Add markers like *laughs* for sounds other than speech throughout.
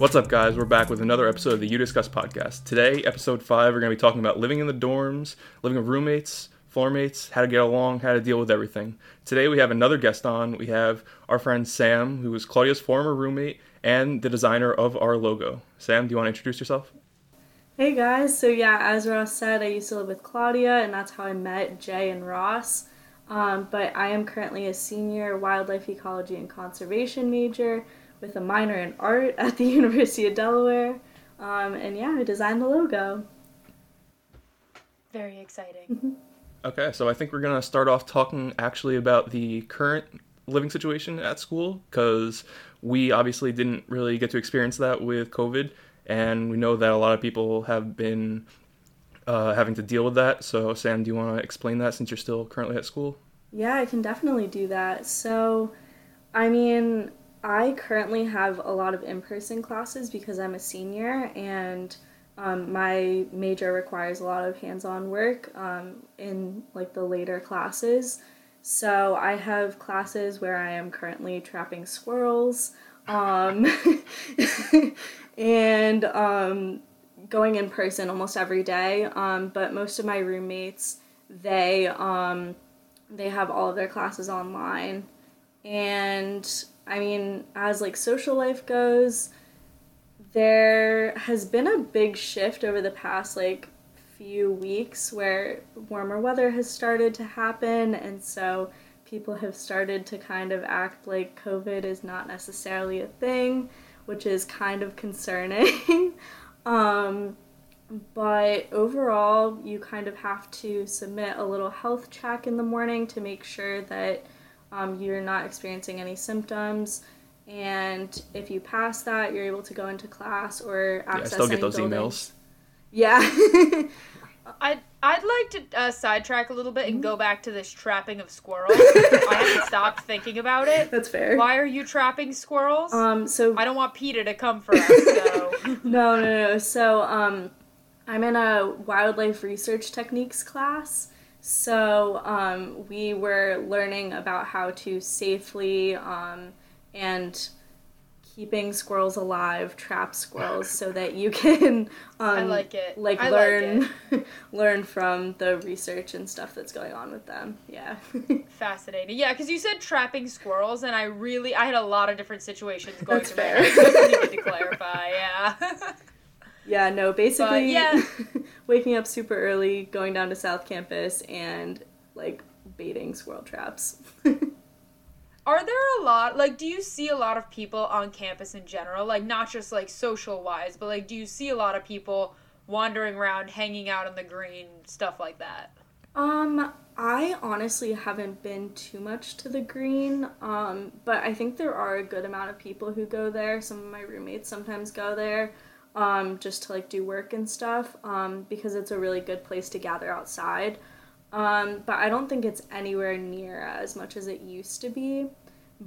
What's up, guys? We're back with another episode of the You Discuss podcast. Today, episode five, we're going to be talking about living in the dorms, living with roommates, floor mates, how to get along, how to deal with everything. Today, we have another guest on. We have our friend Sam, who is Claudia's former roommate and the designer of our logo. Sam, do you want to introduce yourself? Hey guys, so yeah, as Ross said, I used to live with Claudia, and that's how I met Jay and Ross. Um, but I am currently a senior wildlife ecology and conservation major with a minor in art at the *laughs* University of Delaware. Um, and yeah, I designed the logo. Very exciting. Okay, so I think we're going to start off talking actually about the current living situation at school because we obviously didn't really get to experience that with COVID, and we know that a lot of people have been uh, having to deal with that. So, Sam, do you want to explain that since you're still currently at school? Yeah, I can definitely do that. So, I mean, I currently have a lot of in person classes because I'm a senior and um, my major requires a lot of hands on work um, in like the later classes. So I have classes where I am currently trapping squirrels um, *laughs* and um, going in person almost every day. Um, but most of my roommates, they um, they have all of their classes online, and I mean, as like social life goes, there has been a big shift over the past like few weeks where warmer weather has started to happen and so people have started to kind of act like covid is not necessarily a thing which is kind of concerning. *laughs* Um, but overall you kind of have to submit a little health check in the morning to make sure that um, you're not experiencing any symptoms and if you pass that you're able to go into class or Yeah, I access still get any those buildings. emails. yeah *laughs* I'd I'd like to uh, sidetrack a little bit and go back to this trapping of squirrels. I *laughs* haven't stopped thinking about it. that's fair Why are you trapping squirrels? um so I don't want PETA to come for us. *laughs* So no no no so um i'm in a wildlife research techniques class so um, we were learning about how to safely um, and keeping squirrels alive trap squirrels so that you *laughs* can um, I like it. like I like learn *laughs* learn from the research and stuff that's going on with them yeah *laughs* fascinating. Yeah, because you said trapping squirrels, and I really I had a lot of different situations going That's through my head. So I needed to clarify. Yeah. Yeah, no, basically, yeah. *laughs* waking up super early, going down to South Campus, and like baiting squirrel traps. *laughs* Are there a lot like do you see a lot of people on campus in general, like not just like social wise, but like do you see a lot of people wandering around, hanging out on the green, stuff like that? um, I honestly haven't been too much to the green, um, but I think there are a good amount of people who go there. Some of my roommates sometimes go there, um, just to like do work and stuff, um, because it's a really good place to gather outside. Um, but I don't think it's anywhere near as much as it used to be.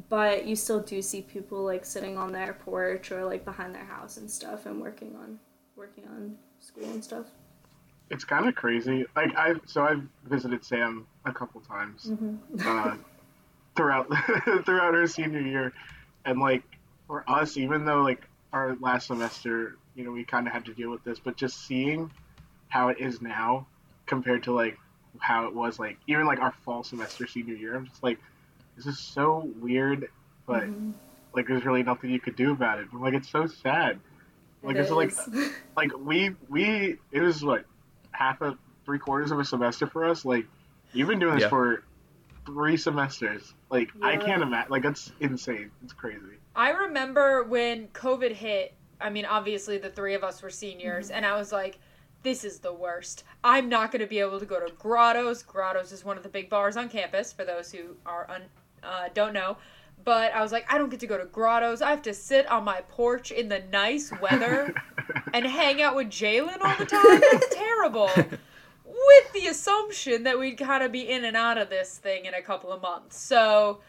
But you still do see people like sitting on their porch or like behind their house and stuff and working on working on school and stuff. It's kind of crazy. Like I, so I've visited Sam a couple times uh, throughout *laughs* throughout her senior year, and like for us, even though like our last semester, you know, we kind of had to deal with this, but just seeing how it is now compared to like how it was like even like our fall semester senior year, I'm just like, this is so weird, but mm-hmm. like there's really nothing you could do about it. I'm like it's so sad. Like It it's like is. *laughs* like we we it was what half a three quarters of a semester for us like you've been doing this Yeah. for three semesters like i can't imagine like that's insane it's crazy I remember when COVID hit, I mean obviously the three of us were seniors and I was like this is the worst. I'm not going to be able to go to Grottos. Grottos is one of the big bars on campus for those who are un, uh, don't know. But I was like, I don't get to go to Grottos. I have to sit on my porch in the nice weather *laughs* and hang out with Jalen all the time. That's *laughs* terrible. With the assumption that we'd kind of be in and out of this thing in a couple of months. So,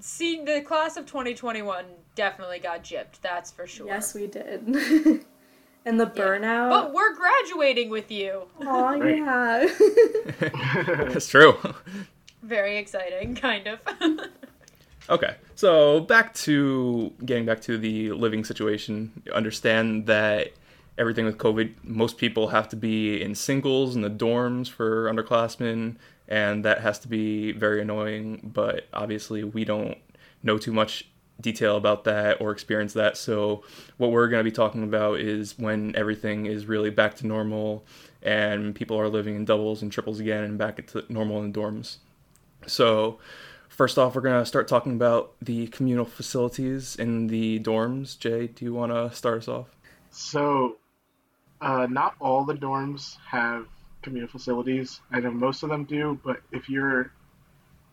see, the class of 2021 definitely got gypped. That's for sure. yes, we did. *laughs* and the Yeah. burnout. But we're graduating with you. Oh Right. yeah. *laughs* That's true. Very exciting, kind of. *laughs* Okay, so back to getting back to the living situation. Understand that everything with COVID, most people have to be in singles in the dorms for underclassmen, and that has to be very annoying. But obviously, we don't know too much detail about that or experience that. So, what we're going to be talking about is when everything is really back to normal and people are living in doubles and triples again and back to normal in dorms. So, First off, we're going to start talking about the communal facilities in the dorms. Jay, do you want to start us off? So, uh, not all the dorms have communal facilities. I know most of them do, but if you're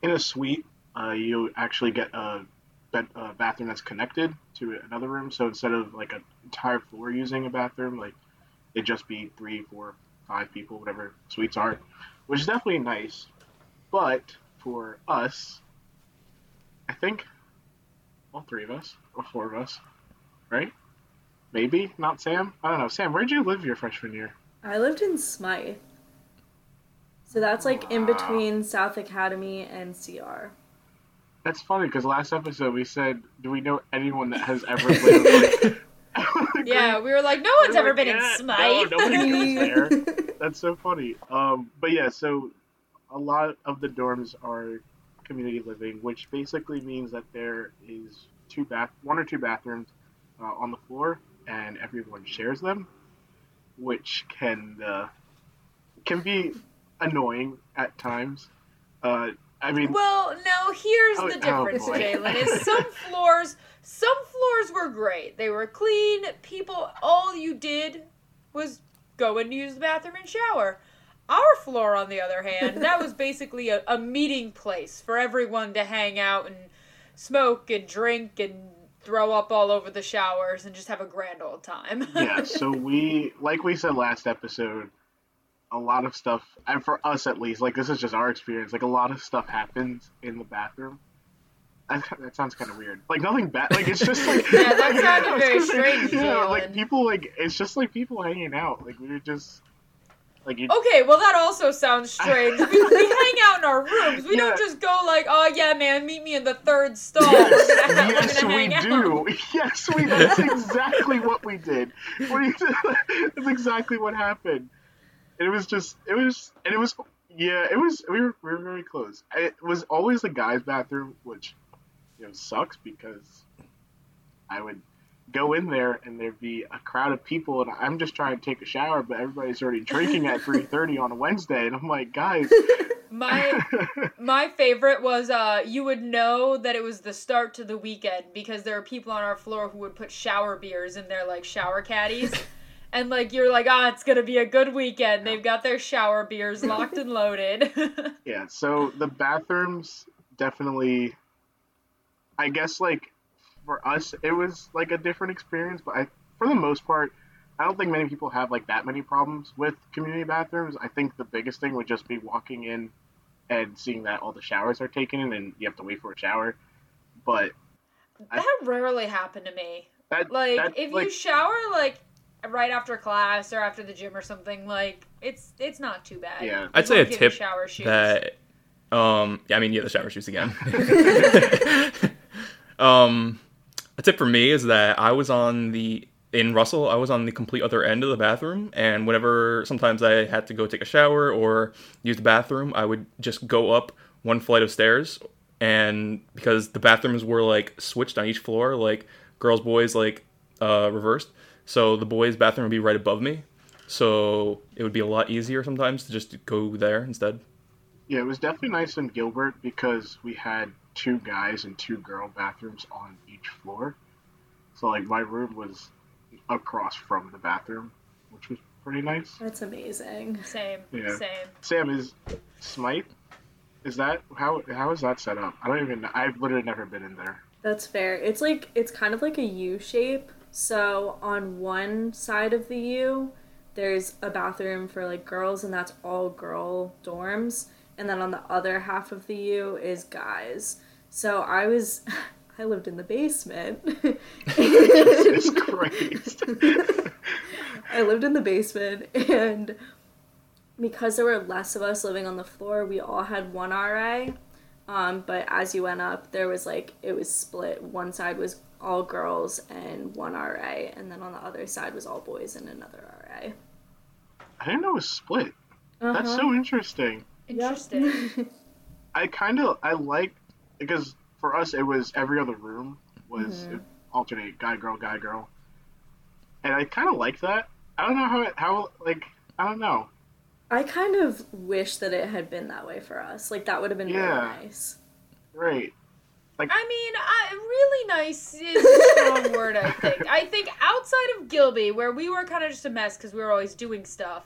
in a suite, uh, you actually get a, bed, a bathroom that's connected to another room. So instead of like an entire floor using a bathroom, like it'd just be three, four, five people, whatever suites are, which is definitely nice. But for us, I think all three of us or four of us, right? Maybe not Sam. I don't know. Sam, where'd you live your freshman year? I lived in Smyth. So that's like in between South Academy and CR. That's funny because last episode we said, "Do we know anyone that has ever lived?" Like, *laughs* *laughs* yeah, we were like, no one's ever like, been "Yeah, in Smyth. No, nobody goes *laughs* there. That's so funny. Um, but yeah, so a lot of the dorms are community living, which basically means that there is two bath, one or two bathrooms uh, on the floor, and everyone shares them, which can uh, can be annoying at times. Uh, I mean, Well, no, here's Oh, the oh, difference, boy. Jalen. Is *laughs* some floors some floors were great. They were clean. People all you did was go and use the bathroom and shower. Our floor, on the other hand, that was *laughs* basically a, a meeting place for everyone to hang out and smoke and drink and throw up all over the showers and just have a grand old time. yeah, so *laughs* we, like we said last episode, a lot of stuff, and for us at least, like this is just our experience, like a lot of stuff happens in the bathroom. That, that sounds kind of weird. Like nothing bad. Like it's just like *laughs* Yeah, that sounded *laughs* very strange, Yeah, like people like it's just like people hanging out. Like we were just like you. Okay, well that also sounds strange. We, we *laughs* hang out in our rooms. We Yeah. don't just go like, "Oh yeah, man, meet me in the third stall." We're gonna, we're yes, we hang out." do. Yes, we. That's exactly what we did. What you? That's exactly what happened. It was just. It was. And it was. Yeah, it was. We were. We were very close. It was always the guys' bathroom, which, you know, sucks because I would go in there and there'd be a crowd of people and I'm just trying to take a shower, but everybody's already drinking at *laughs* 3:30 on a Wednesday, and I'm like, guys. My *laughs* my favorite was uh you would know that it was the start to the weekend because there are people on our floor who would put shower beers in their like shower caddies. And like you're like, ah, it's gonna be a good weekend. They've got their shower beers locked and loaded. *laughs* Yeah, so the bathrooms definitely I guess like for us it was like a different experience, but I for the most part I don't think many people have like that many problems with community bathrooms. I think the biggest thing would just be walking in and seeing that all the showers are taken in and you have to wait for a shower. But that rarely happened to me. that Like that, if like, you shower like right after class or after the gym or something, like it's it's not too bad. Yeah. I'd say a Won't give you tip shower shoes. that um yeah, I mean yeah the shower shoes again. *laughs* *laughs* um a tip for me is that I was on the in Russell, I was on the complete other end of the bathroom, and whenever sometimes I had to go take a shower or use the bathroom, I would just go up one flight of stairs, and because the bathrooms were like switched on each floor, like girls, boys, like uh, reversed, so the boys' bathroom would be right above me, so it would be a lot easier sometimes to just go there instead. Yeah, it was definitely nice in Gilbert because we had two guys and two girl bathrooms on each floor. So like my room was across from the bathroom, which was pretty nice. That's amazing. Same. Yeah. Same. Sam is Smite. Is that how how is that set up? I don't even. I've literally never been in there. That's fair. It's like it's kind of like a U shape. So on one side of the U, there's a bathroom for like girls, and that's all girl dorms. And then on the other half of the U is guys. So I was, *laughs* I lived in the basement. It's *laughs* Christ. I lived in the basement, and because there were less of us living on the floor, we all had one RA. Um, but as you went up, there was like it was split. One side was all girls and one RA, and then on the other side was all boys and another RA. I didn't know it was split. That's Uh-huh. so interesting. Interesting. I kind of I like because for us it was every other room was Mhm. alternate guy girl guy girl, and I kind of like that. I don't know how it, how like I don't know. I kind of wish that it had been that way for us. Like that would have been Yeah. really nice. Right. I mean, I, really nice is a strong *laughs* word, I think. I think outside of Gilby, where we were kind of just a mess because we were always doing stuff,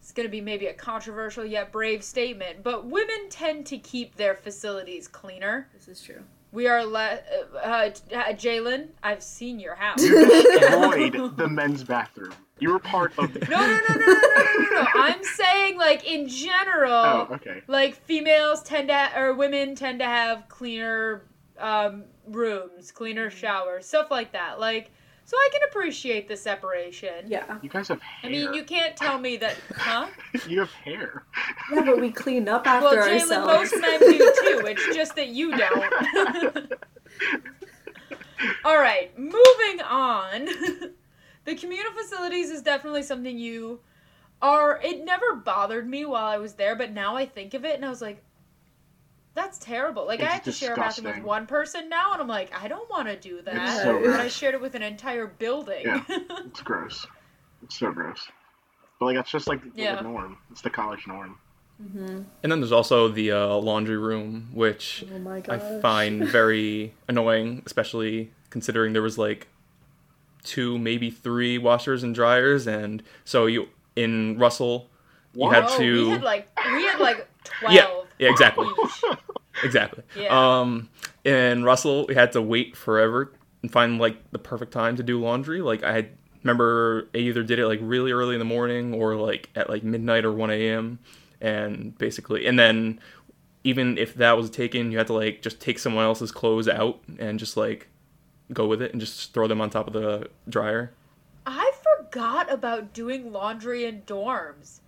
it's going to be maybe a controversial yet brave statement, but women tend to keep their facilities cleaner. This is true. We are le- uh, uh, Jalen. I've seen your house. *laughs* You destroyed *laughs* the men's bathroom. You were part of. No, no, no, no, no, no, no, no, no. *laughs* I'm saying like in general. Oh, okay. like females tend to or women tend to have cleaner um, rooms cleaner showers stuff like that like so i can appreciate the separation Yeah. You guys have hair. i mean you can't tell me that huh *laughs* You have hair. Yeah, but we clean up after ourselves. well jalen ourselves. most men do too it's just that you don't *laughs* all right moving on the communal facilities is definitely something you are it never bothered me while i was there but now i think of it and i was like that's terrible. Like I It's have to share a bathroom with one person now, and I'm like, I don't want to do that. It's so but I shared it with an entire building. Yeah. *laughs* It's gross. It's so gross. But like that's just like Yeah. the norm. It's the college norm. hmm And then there's also the uh, laundry room, which Oh I find very *laughs* annoying, especially considering there was like two, maybe three washers and dryers, and so you in Russell you What? had to we had like we had like *laughs* twelve. Yeah, yeah, exactly. *laughs* exactly. Yeah. Um, in Russell, we had to wait forever and find like the perfect time to do laundry. Like I had remember I either did it like really early in the morning or like at like midnight or one a.m. and basically, and then even if that was taken, you had to like just take someone else's clothes out and just like go with it and just throw them on top of the dryer. I forgot about doing laundry in dorms.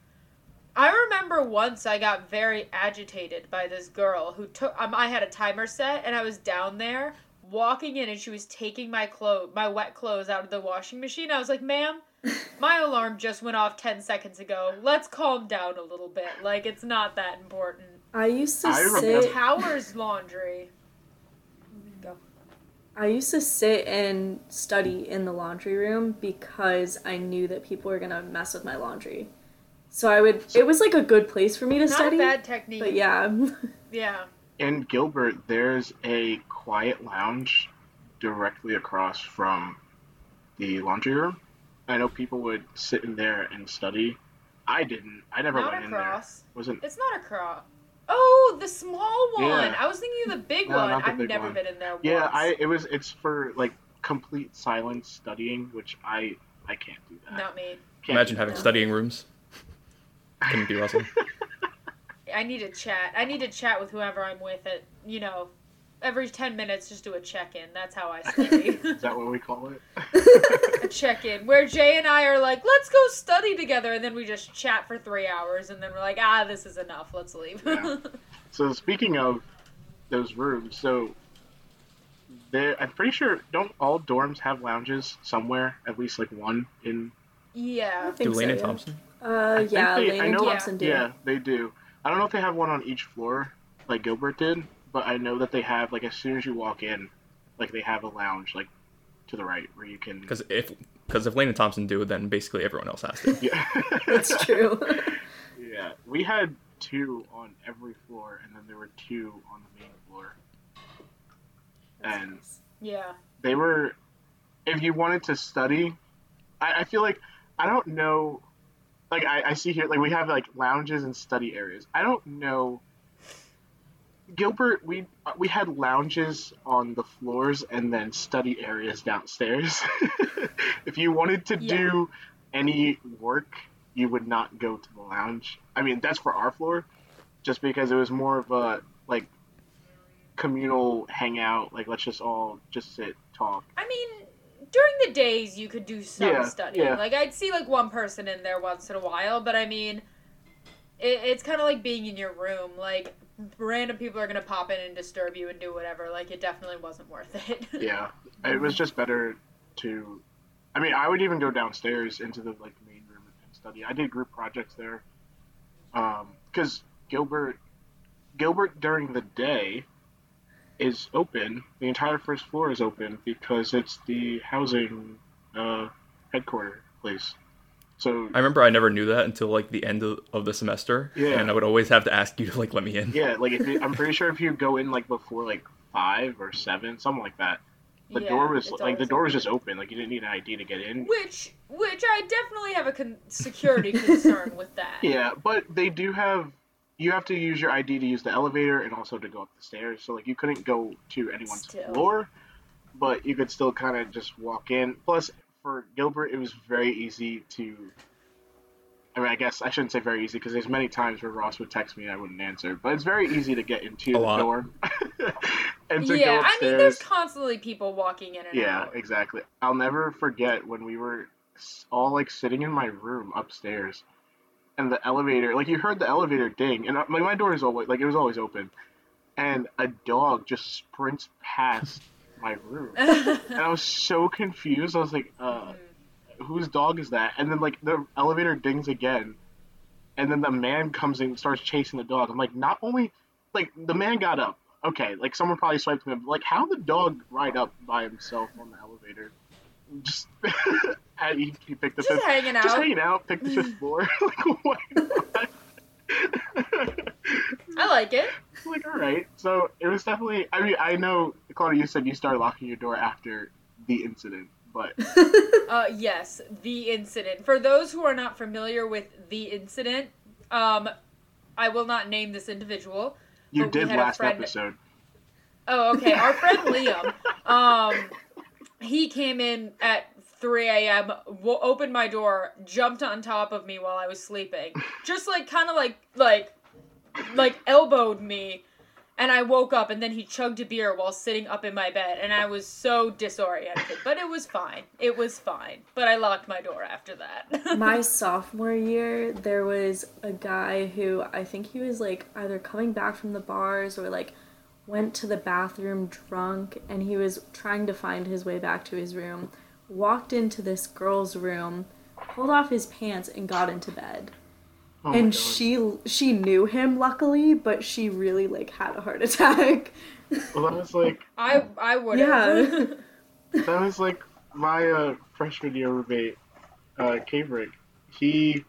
I remember once I got very agitated by this girl who took. Um, I had a timer set, and I was down there walking in, and she was taking my clothes, my wet clothes, out of the washing machine. I was like, "Ma'am, *laughs* my alarm just went off ten seconds ago. Let's calm down a little bit. Like it's not that important." I used to I sit. Towers laundry. Go. I used to sit and study in the laundry room because I knew that people were gonna mess with my laundry. So I would. It was like a good place for me to Not study. a bad technique. But yeah, *laughs* Yeah. In Gilbert, there's a quiet lounge directly across from the laundry room. I know people would sit in there and study. I didn't. I never Not went in there. Wasn't It's not a cross. Oh, the small one. Yeah. I was thinking of the big No, one. the I've big never one. been in there Yeah, once. I it was it's for like complete silence studying, which I I can't do that. Not me. Can't Imagine having that. studying rooms. Couldn't be Russell. *laughs* I need to chat. I need to chat with whoever I'm with at, you know, every 10 minutes just do a check-in. That's how I *laughs* study. Is that what we call it? *laughs* a check-in where Jay and I are like, "Let's go study together." And then we just chat for 3 hours and then we're like, "Ah, this is enough. Let's leave." Yeah. *laughs* so speaking of those rooms, so there I'm pretty sure don't all dorms have lounges somewhere, at least like one in I yeah. think Do so. Lane and yeah. Thompson? Uh, I think yeah, they- Lane I know- Thompson do. Yeah, they do. I don't know if they have one on each floor like Gilbert did, but I know that they have like as soon as you walk in, like they have a lounge like to the right where you can Because if because if Lane and Thompson do, then basically everyone else has to. *laughs* Yeah. That's true. *laughs* yeah. We had two on every floor and then there were two on the main floor. And Yeah. they were if you wanted to study I, I feel like I don't know like I, I see here like we have like lounges and study areas. I don't know Gilbert we we had lounges on the floors and then study areas downstairs. *laughs* if you wanted to Yeah. do any work, you would not go to the lounge. I mean, that's for our floor just because it was more of a like communal hangout, like let's just all just sit, talk. I mean, during the days you could do some Yeah, studying. yeah. Like I'd see like one person in there once in a while, but I mean, it, it's kind of like being in your room. Like random people are gonna pop in and disturb you and do whatever. Like it definitely wasn't worth it. *laughs* Yeah, it was just better to. I mean, I would even go downstairs into the like main room and study. I did group projects there, because um, Gilbert, Gilbert during the day, is open. The entire first floor is open because it's the housing uh, headquarter place. So I remember I never knew that until like the end of, of the semester. Yeah. And I would always have to ask you to like let me in. yeah, like if you, I'm pretty sure if you go in like before like five or seven, something like that, the Yeah, door was like the always door was just open. Like you didn't need an ID to get in. Which, which I definitely have a con- security concern with that. *laughs* Yeah, but they do have. You have to use your ID to use the elevator and also to go up the stairs. So like you couldn't go to anyone's Still. floor, but you could still kind of just walk in. Plus, for Gilbert, it was very easy to. I mean, I guess I shouldn't say very easy because there's many times where Ross would text me and I wouldn't answer. But it's very easy to get into A the lot. door *laughs* and to yeah, go I mean, there's constantly people walking in and Yeah, out. exactly. I'll never forget when we were all like sitting in my room upstairs, and the elevator, like you heard the elevator ding, and uh, my my door is always like it was always open, and a dog just sprints past my room, *laughs* and I was so confused. I was like, uh, whose dog is that? And then like the elevator dings again, and then the man comes in and starts chasing the dog. I'm like, not only like the man got up. Okay, like someone probably swiped him. but, Like, how the dog ride up by himself on the elevator? Just *laughs* he, he picked the Just fifth, hanging out. just hanging out, picked the fifth floor. *laughs* like, why not? I like it. *laughs* like, all right. So it was definitely. I mean, I know, Claudia, you said you started locking your door after the incident, but *laughs* Uh, yes, the incident. For those who are not familiar with the incident, um, I will not name this individual. you did last friend- episode. Oh, okay. Our friend *laughs* Liam, um, he came in at 3 a.m., w- opened my door, jumped on top of me while I was sleeping, *laughs* just like kind of like like like elbowed me, and I woke up, and then he chugged a beer while sitting up in my bed, and I was so disoriented. But it was fine. It was fine. But I locked my door after that. *laughs* My sophomore year, there was a guy who I think he was like either coming back from the bars or like went to the bathroom drunk and he was trying to find his way back to his room. Walked into this girl's room, pulled off his pants and got into bed. Oh and she she knew him luckily, but she really like had a heart *laughs* attack. Well, that was like I I would Yeah. *laughs* that was like my uh, freshman year roommate, uh, Kaverick. He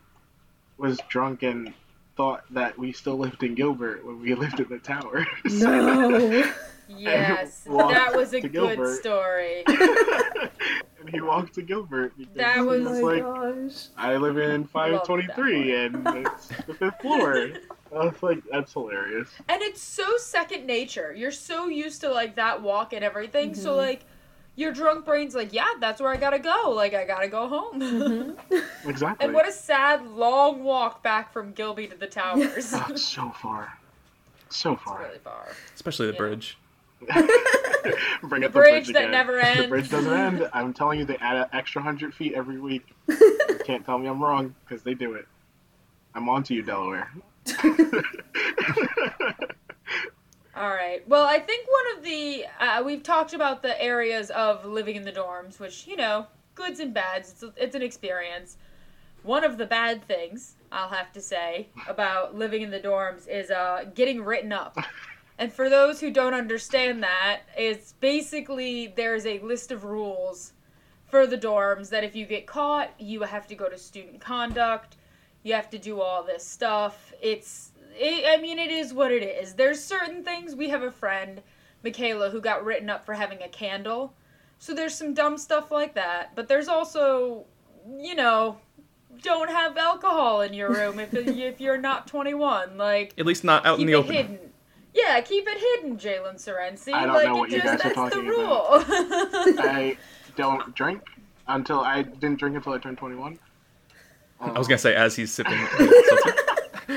was drunk and thought that we still lived in Gilbert when we *laughs* lived in the tower. no. yes, that was a good Gilbert. story. And he walked to Gilbert because That he was- my like, gosh. I live in 523 and it's the fifth floor. I was like, that's hilarious. And it's so second nature. You're so used to like that walk and everything. So Mhm. like your drunk brain's like, yeah, that's where I gotta go. Like I gotta go home. Mhm. *laughs* Exactly. and what a sad long walk back from Gilby to the *laughs* towers. Oh, so far. So it's far. really far. Especially the Yeah. bridge. *laughs* Bring The up bridge the bridge that again. never The bridge doesn't end. *laughs* I'm telling you, they add an extra hundred feet every week. *laughs* You can't tell me I'm wrong because they do it. I'm on to you, Delaware. All right. Well, I think one of the uh, we've talked about the areas of living in the dorms, which you know, goods and bads. It's a, it's an experience. One of the bad things I'll have to say about living in the dorms is uh, getting written up. And for those who don't understand that, it's basically there's a list of rules for the dorms that if you get caught, you have to go to student conduct. You have to do all this stuff. It's, it, I mean, it is what it is. There's certain things. We have a friend, Michaela, who got written up for having a candle. So there's some dumb stuff like that. But there's also, you know, don't have alcohol in your room if, if you're not 21. Like, At least not out in the open. hidden. Yeah, keep it hidden, Jalen Sorensi. I don't like know it what you just guys are that's the talking rule. *laughs* I don't drink until I didn't drink until I turned 21. I was gonna say as he's sipping. *laughs* *laughs*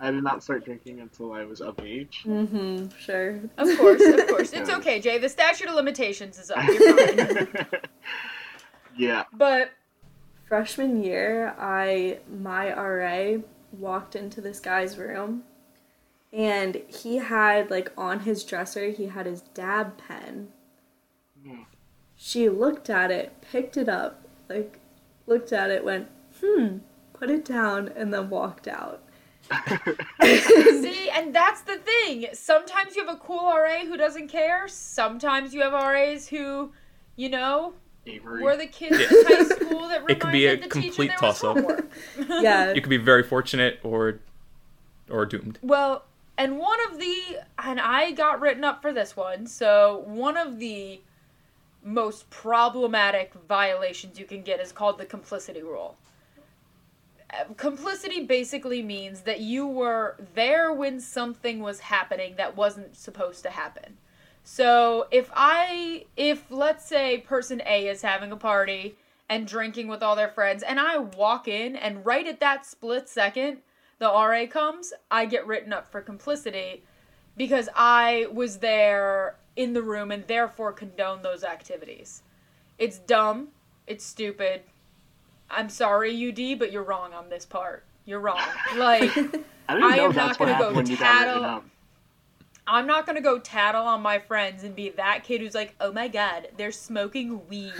I did not start drinking until I was of age. Mm-hmm. Sure. of course, of course. It's okay, Jay. The statute of limitations is up. You're fine. yeah. But Freshman year, I my RA walked into this guy's room and he had like on his dresser he had his dab pen. Hmm. She looked at it, picked it up, like looked at it, went, "Hmm," put it down, and then walked out. *laughs* See, *laughs* and that's the thing. Sometimes you have a cool RA who doesn't care. Sometimes you have RAs who, you know, Avery. were the kids in high school that reminded *laughs* It could be a the complete teacher there was toss-up. Yeah. You could be very fortunate or or doomed. Well, and one of the and I got written up for this one. So one of the most problematic violations you can get is called the complicity rule. Uh, Complicity basically means that you were there when something was happening that wasn't supposed to happen. So if I if let's say person A is having a party and drinking with all their friends and I walk in and right at that split second the RA comes, I get written up for complicity because I was there in the room and therefore condone those activities. It's dumb, it's stupid. I'm sorry, UD, but you're wrong on this part. You're wrong. Like, *laughs* I, I am not gonna go happened when you got written tattle- I'm not gonna go tattle on my friends and be that kid who's like, oh my god, they're smoking weed.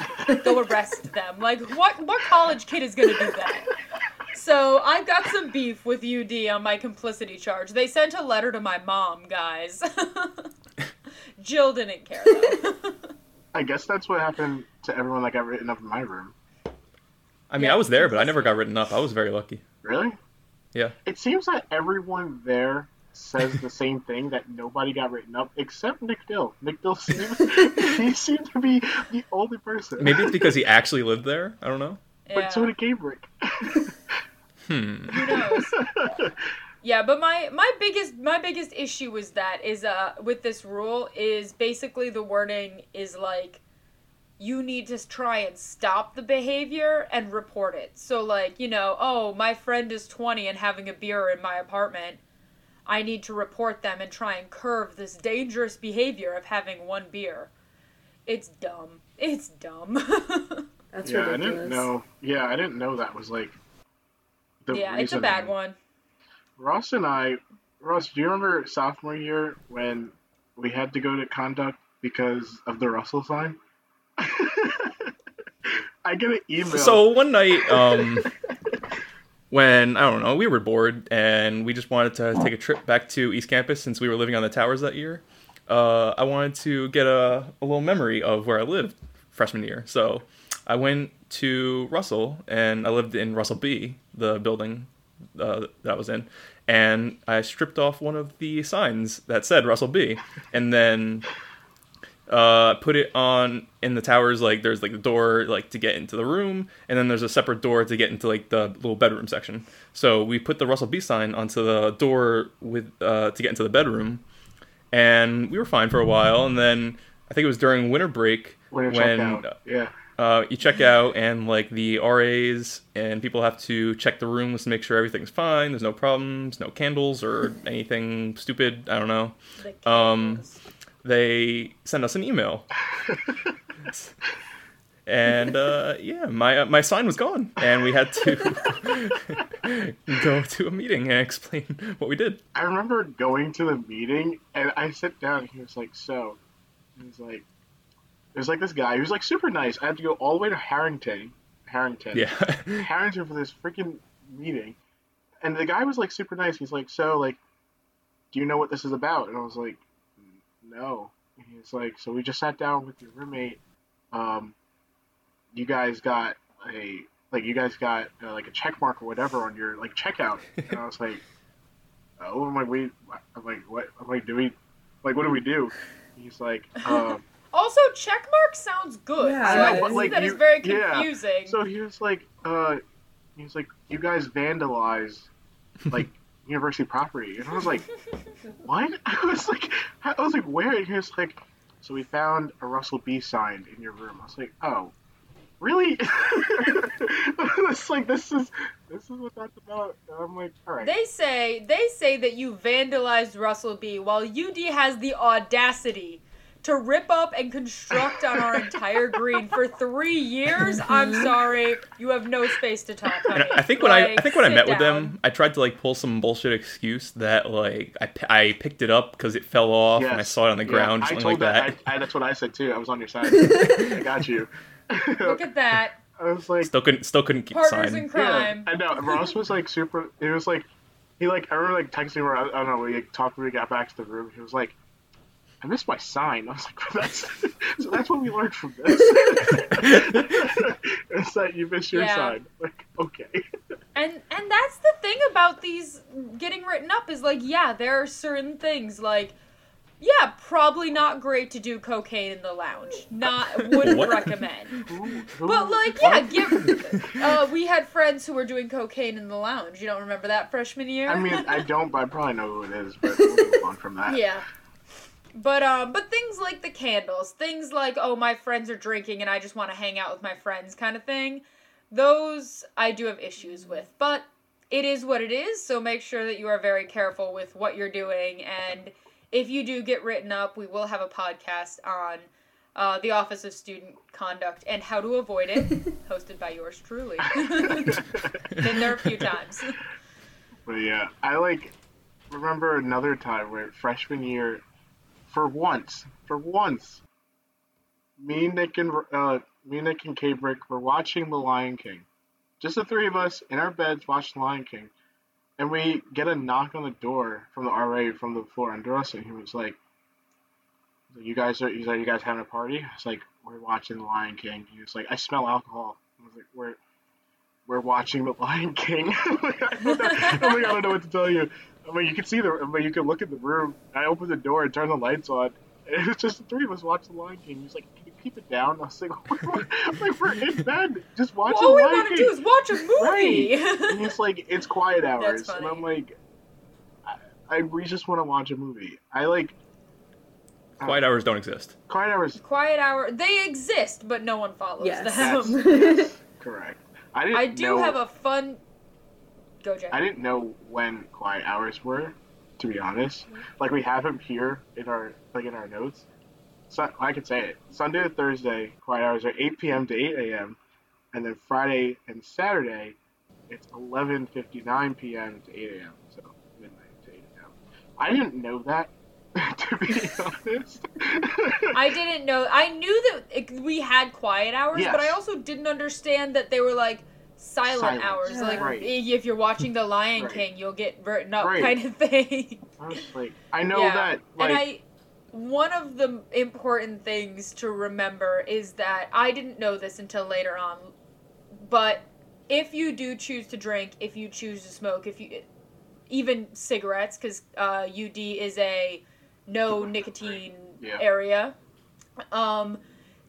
Go arrest them. Like, what what college kid is gonna do that? So I've got some beef with UD on my complicity charge. They sent a letter to my mom, guys. *laughs* Jill didn't care though. *laughs* I guess that's what happened to everyone that got written up in my room. I mean, Yeah, I was there, but I never got written up. I was very lucky. Really? Yeah. It seems that everyone there says the same thing that nobody got written up except Nick Dill. Nick Dill seemed *laughs* he seemed to be the only person. Maybe it's because he actually lived there. I don't know. But so Yeah. did Gabrick. Hmm. *laughs* Who knows? *laughs* Yeah, but my my biggest my biggest issue was that is uh with this rule is basically the wording is like you need to try and stop the behavior and report it. So like, you know, oh, my friend is 20 and having a beer in my apartment. I need to report them and try and curb this dangerous behavior of having one beer. It's dumb. It's dumb. *laughs* That's yeah, I didn't know. Yeah, I didn't know that was like. The yeah, it's a bad one. Ross and I, Ross, do you remember sophomore year when we had to go to conduct because of the Russell sign? *laughs* I get an email. So one night, um, when I don't know, we were bored and we just wanted to take a trip back to East Campus since we were living on the towers that year. Uh, I wanted to get a, a little memory of where I lived freshman year. So I went to Russell and I lived in Russell B, the building uh, that I was in, and I stripped off one of the signs that said Russell B, and then uh, put it on in the towers. Like there's like the door like to get into the room, and then there's a separate door to get into like the little bedroom section. So we put the Russell B sign onto the door with uh, to get into the bedroom, and we were fine for a while. And then I think it was during winter break when, when. Yeah. Uh, you check out and like the RAs and people have to check the rooms to make sure everything's fine. There's no problems, no candles or *laughs* anything stupid. I don't know. The Um. They send us an email, and uh, yeah, my uh, my sign was gone, and we had to *laughs* go to a meeting and explain what we did. I remember going to the meeting and I sit down and he was like, so, he was like, there's like this guy who's like super nice. I had to go all the way to Harrington, Harrington, Yeah, *laughs* Harrington for this freaking meeting, and the guy was like super nice. He's like, so like, do you know what this is about? And I was like, no. And he's like, so we just sat down with your roommate. Um, you guys got a like you guys got uh, like a check mark or whatever on your like checkout. And I was like, oh, I'm like, wait, I'm like, what? I'm like, do we, like, what do we do? He's like, um, Also, checkmark sounds good. Yeah, so I I, know, can but, see like, that you- it's very yeah. confusing. so he was like, uh, he was like, you guys vandalize like *laughs* university property, and I was like, *laughs* what? *laughs* I was like, I was like, where? And he was like, so we found a Russell B sign in your room. I was like, oh, really? it's like this is this is what that's about. And I'm like, all right. They say they say that you vandalized Russell B, while UD has the audacity to rip up and construct on our entire green for three years. I'm mhm. sorry, you have no space to talk. And Honey. I think when I, I think when I sit met with them, I tried to like pull some bullshit excuse that like I, p- I picked it up because it fell off and I saw it on the Yeah, ground, I something told like that. I, I, that's what I said too. I was on your side. *laughs* I got you. Look at that, *laughs* I was like, Still couldn't still couldn't keep partners sign. in crime. Yeah, I know. Ross was like super. It was like he like I remember like texting me. I, I don't know. We like, talked when we got back to the room. He was like, "I missed my sign." I was like, *laughs* "That's so that's what we learned from this." *laughs* it's that you missed your Yeah. sign. Like, okay. And and that's the thing about these getting written up is like, yeah, there are certain things like yeah, probably not great to do cocaine in the lounge. Not wouldn't What? recommend. Who, who, But like, yeah, give. Uh, we had friends who were doing cocaine in the lounge. You don't remember that freshman year? I mean, I don't. But I probably know who it is. But we'll *laughs* move on from that. yeah. But um, but things like the candles, things like oh my friends are drinking and I just want to hang out with my friends, kind of thing. Those I do have issues with, but it is what it is. So make sure that you are very careful with what you're doing, and if you do get written up, we will have a podcast on. Uh, the Office of Student Conduct and How to Avoid It, *laughs* hosted by yours truly. *laughs* Been there a few times. But yeah, I like remember another time where freshman year, for once, for once, me, Nick, and uh, me, Nick, and Kabrick were watching The Lion King. Just the three of us in our beds watching The Lion King, and we get a knock on the door from the RA from the floor under us, and he was like, "You guys are, he's like, you guys having a party?" I was like, "We're watching The Lion King." He was like, "I smell alcohol." I was like, "We're." We're watching The Lion King. I'm *laughs* like, I don't know what to tell you. I mean, you can see the, I mean, you can look at the room. I opened the door and turned the lights on. And it was just the three of us watching The Lion King. He's like, "Can you keep it down?" I was like, *laughs* I'm like we're in bed, just watching All we The Lion want to do is watch a *laughs* movie. and he's like, "It's quiet hours," and. I'm like, I, I we just want to watch a movie. I like uh, Quiet hours don't exist. quiet hours. Quiet hour. They exist, but no one follows Yes. them. *laughs* Correct. I didn't. I do know, have a fun. I didn't know when quiet hours were, to be honest. Mm-hmm. Like we have them here in our like in our notes. So I can say it. Sunday to Thursday, quiet hours are 8 p.m. to 8 a.m. And then Friday and Saturday, it's 11:59 p.m. to 8 a.m. So midnight to 8 a.m. I didn't know that, *laughs* to be honest. I didn't know. I knew that it, we had quiet hours, but I also didn't understand that they were like silent Silent. hours. Yeah. Like Right. if you're watching The Lion Right. King, you'll get written up, Right. kind of thing. I was like, I know Yeah. that. Like, and I, one of the important things to remember is that I didn't know this until later on, but if you do choose to drink, if you choose to smoke, if you even cigarettes, because uh, UD is a no nicotine Yeah. area, um,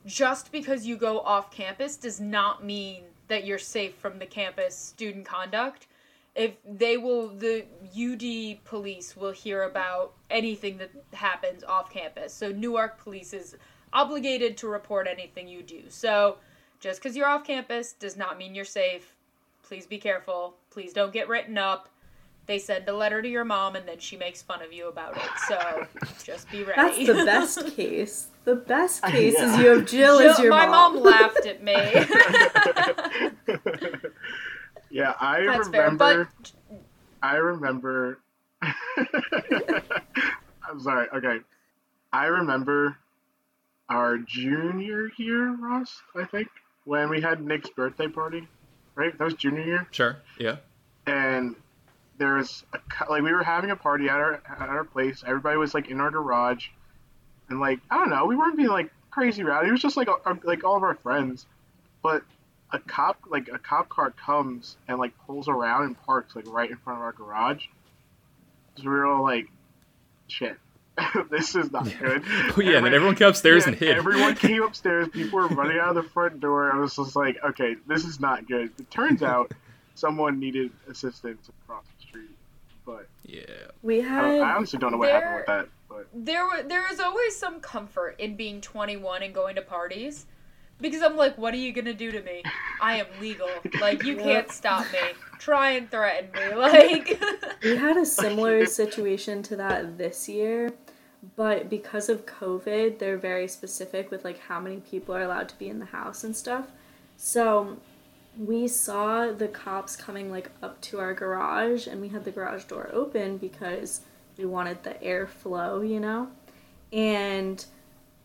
just because you go off campus does not mean that you're safe from the campus student conduct if they will the UD police will hear about anything that happens off campus. So Newark police is obligated to report anything you do. So just cuz you're off campus does not mean you're safe. Please be careful. Please don't get written up. They send a letter to your mom and then she makes fun of you about it. So just be ready. That's the best *laughs* case. The best case is you have Jill as Jill- your my mom. mom laughed at me. *laughs* yeah, I That's fair, remember. but I remember. *laughs* I'm sorry. Okay, I remember our junior year, Ross. I think when we had Nick's birthday party, right? That was junior year, Sure. Yeah. and there was a, like we were having a party at our at our place. Everybody was like in our garage, and like I don't know, we weren't being like crazy rowdy. It was just like our, like all of our friends, but a cop like a cop car comes and like pulls around and parks like right in front of our garage. So we were all like, "Shit, *laughs* this is not good." *laughs* Oh yeah, and then everyone came upstairs Yeah, and hid. Everyone *laughs* came upstairs. People were running out of the front door. I was just like, okay, this is not good. It turns out someone needed assistance across but yeah. We I, I had honestly don't know what happened with that. But there were there is always some comfort in being 21 and going to parties because I'm like, what are you gonna do to me? I am legal. Like you *laughs* can't stop me. Try and threaten me. *laughs* Like *laughs* we had a similar situation to that this year. but because of COVID, they're very specific with like how many people are allowed to be in the house and stuff. So we saw the cops coming like up to our garage and we had the garage door open because we wanted the airflow, you know? And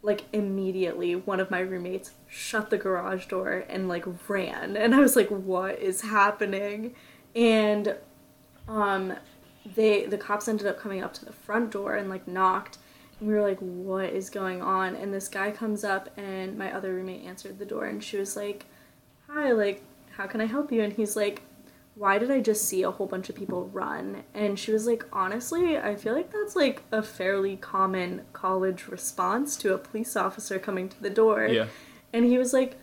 like immediately one of my roommates shut the garage door and like ran and I was like what is happening? And um they the cops ended up coming up to the front door and like knocked and we were like what is going on and this guy comes up and my other roommate answered the door and she was like hi like how can i help you and he's like why did i just see a whole bunch of people run and she was like honestly i feel like that's like a fairly common college response to a police officer coming to the door Yeah. and he was like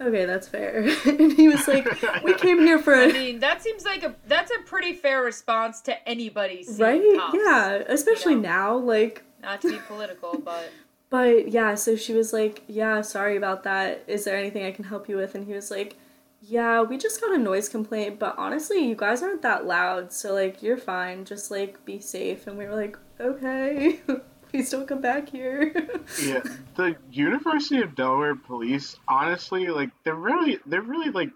okay that's fair *laughs* and he was like we came here for *laughs* I a mean, that seems like a that's a pretty fair response to anybody seeing right cops. yeah especially you know? now like Not to be political, *laughs* but But yeah, so she was like, Yeah, sorry about that. Is there anything I can help you with? And he was like, Yeah, we just got a noise complaint, but honestly, you guys aren't that loud, so like, you're fine. Just like, be safe. And we were like, Okay, *laughs* please don't come back here. *laughs* yeah, the University of Delaware police, honestly, like they're really, they're really like,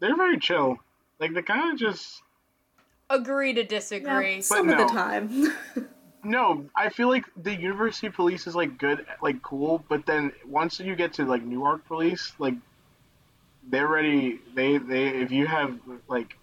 they're very chill. Like they kind of just agree to disagree. Yeah, some of the time. *laughs* no. I feel like the University police is like good, like cool, but then once you get to like Newark police, like they're ready. They they if you have like,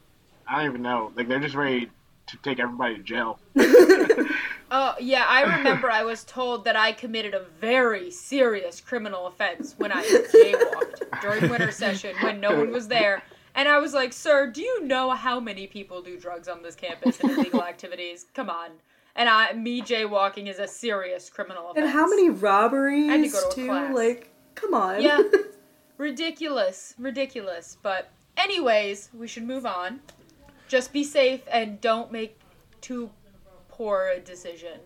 I don't even know, like they're just ready to take everybody to jail. *laughs* Oh, yeah, I remember I was told that I committed a very serious criminal offense when I jaywalked during winter *laughs* session when no one was there. And I was like, sir, do you know how many people do drugs on this campus and illegal *laughs* activities? Come on. And I, me jaywalking is a serious criminal offense. and how many I had to robberies, go to a too? class. Like, come on. Yeah. Ridiculous. Ridiculous. But, anyways, we should move on. Just be safe and don't make too poor a decision,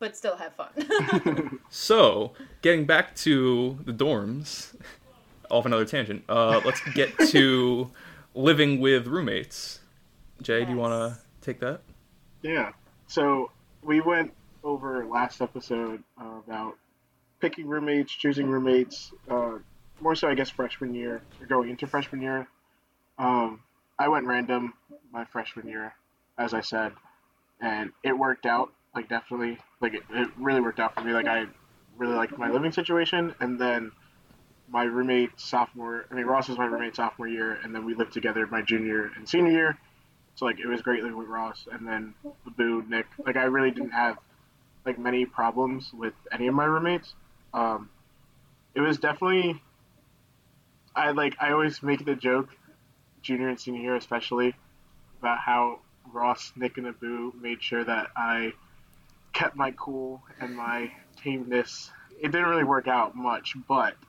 but still have fun. *laughs* So, getting back to the dorms, off another tangent. Uh, let's get *laughs* to living with roommates. Jay, do you want to take that? Yeah. So we went over last episode uh, about picking roommates, choosing roommates. Uh, more so, I guess, freshman year or going into freshman year. Um, I went random my freshman year, as I said, and it worked out. Like definitely, like it, it really worked out for me. Like I really liked my living situation, and then my roommate sophomore. I mean, Ross was my roommate sophomore year, and then we lived together my junior and senior year. So like it was great living with Ross, and then Boo, Nick. Like I really didn't have like many problems with any of my roommates. Um, it was definitely. I like I always make the joke, junior and senior year especially, about how Ross, Nick, and Abu made sure that I kept my cool and my tameness. It didn't really work out much, but *laughs*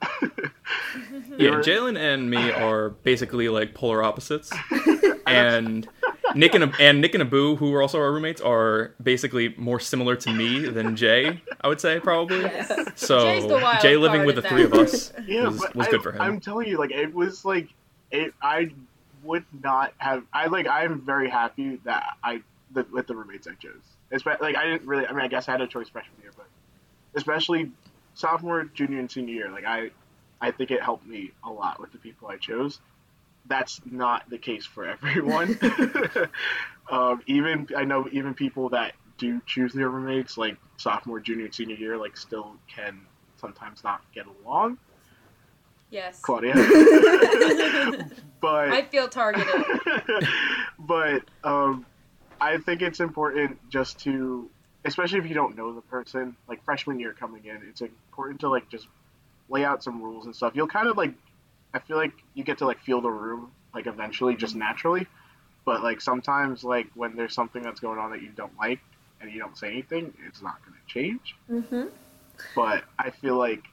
Yeah, Jalen and me are basically like polar opposites, *laughs* and Nick and and Nick and Abu, who are also our roommates, are basically more similar to me than Jay. I would say probably. Yes. So Jay's the wild Jay living with the three of us *laughs* yeah, was, but was I, good for him. I'm telling you, like it was like it. I would not have. I like. I'm very happy that I the, with the roommates I chose. Especially, like I didn't really. I mean, I guess I had a choice freshman year, but especially sophomore, junior, and senior year, like I, I think it helped me a lot with the people I chose. That's not the case for everyone. *laughs* *laughs* um, even I know even people that do choose their roommates, like sophomore, junior, and senior year, like still can sometimes not get along. yes. Claudia. *laughs* but I feel targeted. but um, I think it's important just to, especially if you don't know the person, like freshman year coming in, it's important to like just lay out some rules and stuff. You'll kind of like, I feel like you get to like feel the room like eventually, just naturally. But like sometimes, like when there's something that's going on that you don't like and you don't say anything, it's not going to change. Mm-hmm. But I feel like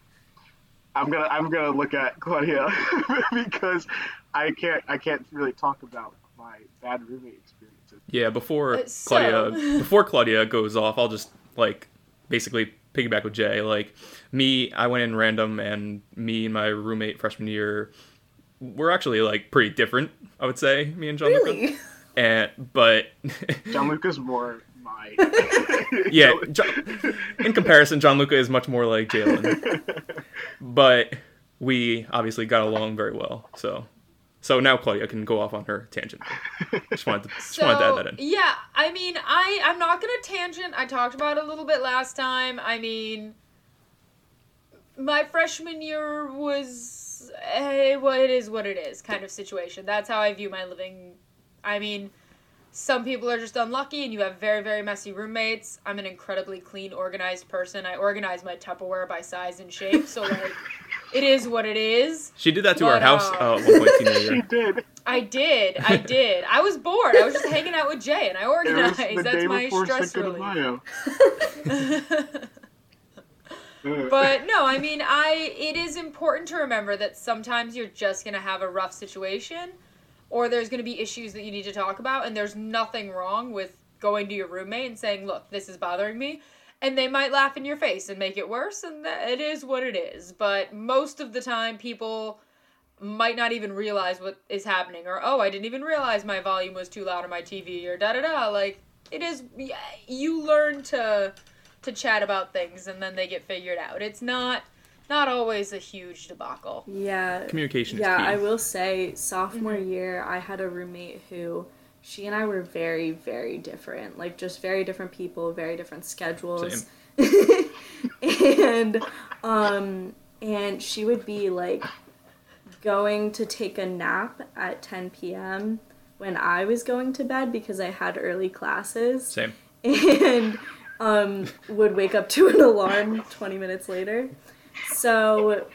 I'm gonna I'm gonna look at Claudia *laughs* because I can't I can't really talk about my bad roommate experiences. Yeah, before so- Claudia *laughs* before Claudia goes off, I'll just like basically piggyback with Jay. Like me, I went in random, and me and my roommate freshman year were actually like pretty different. I would say me and John. Luca. Really? *laughs* And but *laughs* Gianluca's more my. *laughs* Yeah, John, in comparison, John Luca is much more like Jalen, but we obviously got along very well. So, so now Claudia can go off on her tangent. *laughs* Just wanted to, just wanted to add that in. yeah, I mean, I I'm not gonna tangent. I talked about it a little bit last time. I mean, my freshman year was eh, what it is, what it is, kind of situation. That's how I view my living. I mean, some people are just unlucky, and you have very very messy roommates. I'm an incredibly clean, organized person. I organize my Tupperware by size and shape, so like, *laughs* it is what it is. She did that to our house uh, uh, at one point senior *laughs* she did. I did. I did. I was bored. I was just hanging out with Jay, and I It was organized. the That's day my before stress Cinco de relief. Mayo. *laughs* But no, I mean, I. It is important to remember that sometimes you're just gonna have a rough situation, or there's gonna be issues that you need to talk about, and there's nothing wrong with going to your roommate and saying, "Look, this is bothering me." And they might laugh in your face and make it worse, and that it is what it is. But most of the time, people might not even realize what is happening or oh i didn't even realize my volume was too loud on my tv or da da da like it is you learn to to chat about things and then they get figured out it's not not always a huge debacle Yeah. Communication is Yeah, key. I will say sophomore mm-hmm. year I had a roommate who she and I were very very different. Like just very different people, very different schedules. *laughs* and um and she would be like going to take a nap at 10 p.m. when I was going to bed because I had early classes Same. and um, would wake up to an alarm 20 minutes later. So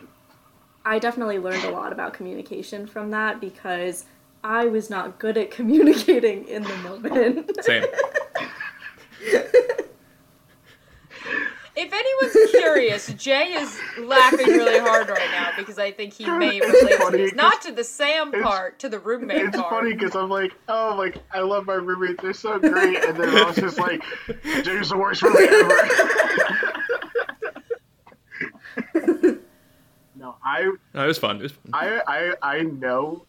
I definitely learned a lot about communication from that because I was not good at communicating in the moment. Same. if anyone's curious jay is laughing really hard right now because i think he may relate to this not to the sam part to the roommate It's part It's funny because I'm like, oh, like I love my roommates. They're so great, and then I was just like, Jay's the worst roommate ever. *laughs* no, I, No, it was fun. It was fun. I, I, I know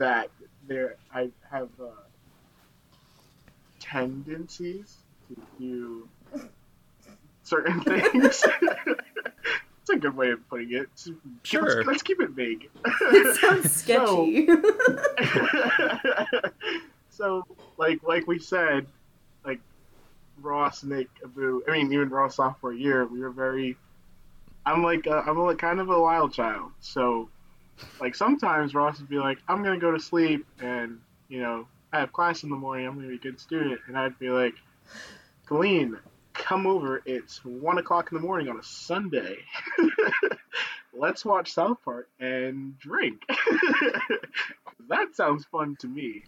that there, I have uh, tendencies to do certain *laughs* things. It's a good way of putting it. Sure. Let's, let's keep it vague. it sounds *laughs* sketchy. *laughs* so like like we said, like Ross, Nick, Abu. I mean, even Ross sophomore year, we were very. I'm like i I'm like kind of a wild child. So, like sometimes Ross would be like, "I'm gonna go to sleep," and you know, I have class in the morning. I'm gonna be a good student, and I'd be like, "Colleen, come over. It's one o'clock in the morning on a Sunday. *laughs* Let's watch South Park and drink." *laughs* that sounds fun to me.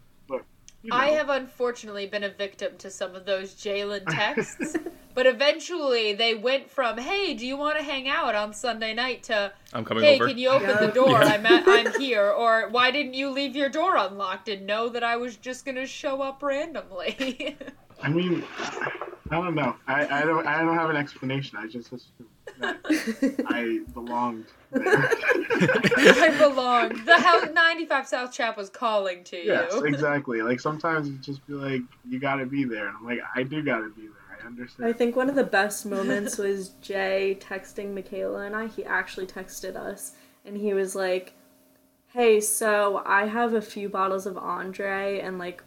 You know. I have unfortunately been a victim to some of those Jalen *laughs* texts, *laughs* but eventually they went from "Hey, do you want to hang out on Sunday night?" to I'm coming "Hey, over. can you open Yeah. the door? Yeah. I'm at, I'm *laughs* here." Or "Why didn't you leave your door unlocked and know that I was just gonna show up randomly?" I mean, I don't know. I, I don't I don't have an explanation. I just assumed that I belonged there. I belong. The house 95 South Chap was calling to you. yes, exactly. Like sometimes you just be like you gotta be there, and I'm like I do gotta be there. I understand. I think one of the best moments was Jay texting Michaela and I. He actually texted us and he was like, Hey, so I have a few bottles of Andre and like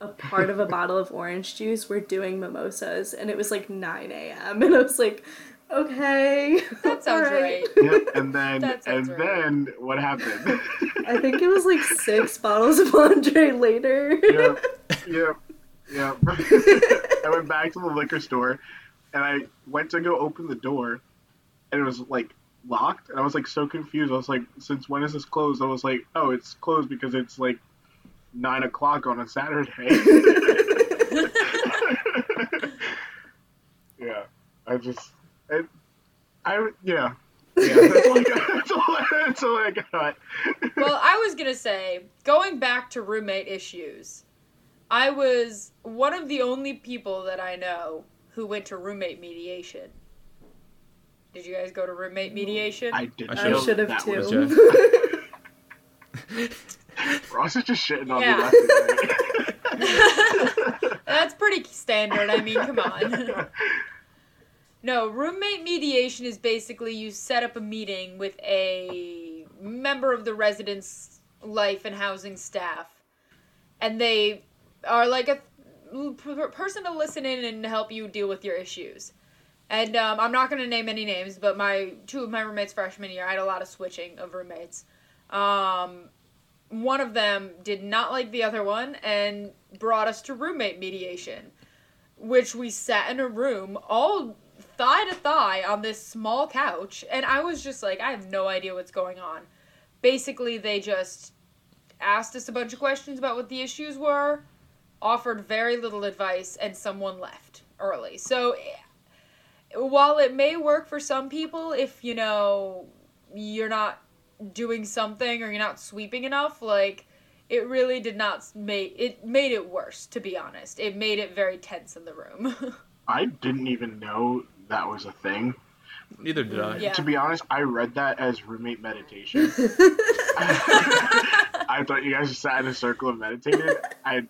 a part of a bottle of orange juice. We're doing mimosas. And it was like 9 a.m. And I was like, Okay. That sounds all right. Yep, and *laughs* then and right. then what happened? I think it was like six *laughs* bottles of Andre later. yep, yep, yep. *laughs* I went back to the liquor store, and I went to go open the door, and it was like locked, and I was like so confused. I was like, "Since when is this closed?" I was like, "Oh, it's closed because it's like nine o'clock on a Saturday." yeah, I just, I, I yeah. Yeah, that's all I got. *laughs* That's all, that's all I got. well, I was gonna say, going back to roommate issues, I was one of the only people that I know who went to roommate mediation. Did you guys go to roommate mediation? I did. I I should have that was too. *laughs* Ross is just shitting on Yeah. me left. *laughs* That's pretty standard. I mean, come on. No, roommate mediation is basically you set up a meeting with a member of the residence life and housing staff, and they are like a person to listen in and help you deal with your issues. And um, I'm not going to name any names, but my two of my roommates freshman year, I had a lot of switching of roommates. Um, one of them did not like the other one and brought us to roommate mediation, which we sat in a room all thigh to thigh on this small couch, and I was just like, I have no idea what's going on. Basically, they just asked us a bunch of questions about what the issues were, offered very little advice, and someone left early. So while it may work for some people if you know you're not doing something or you're not sweeping enough like it really did not make it made it worse to be honest it made it very tense in the room *laughs* i didn't even know that was a thing neither did i yeah. to be honest i read that as roommate meditation *laughs* i thought you guys just sat in a circle and meditated i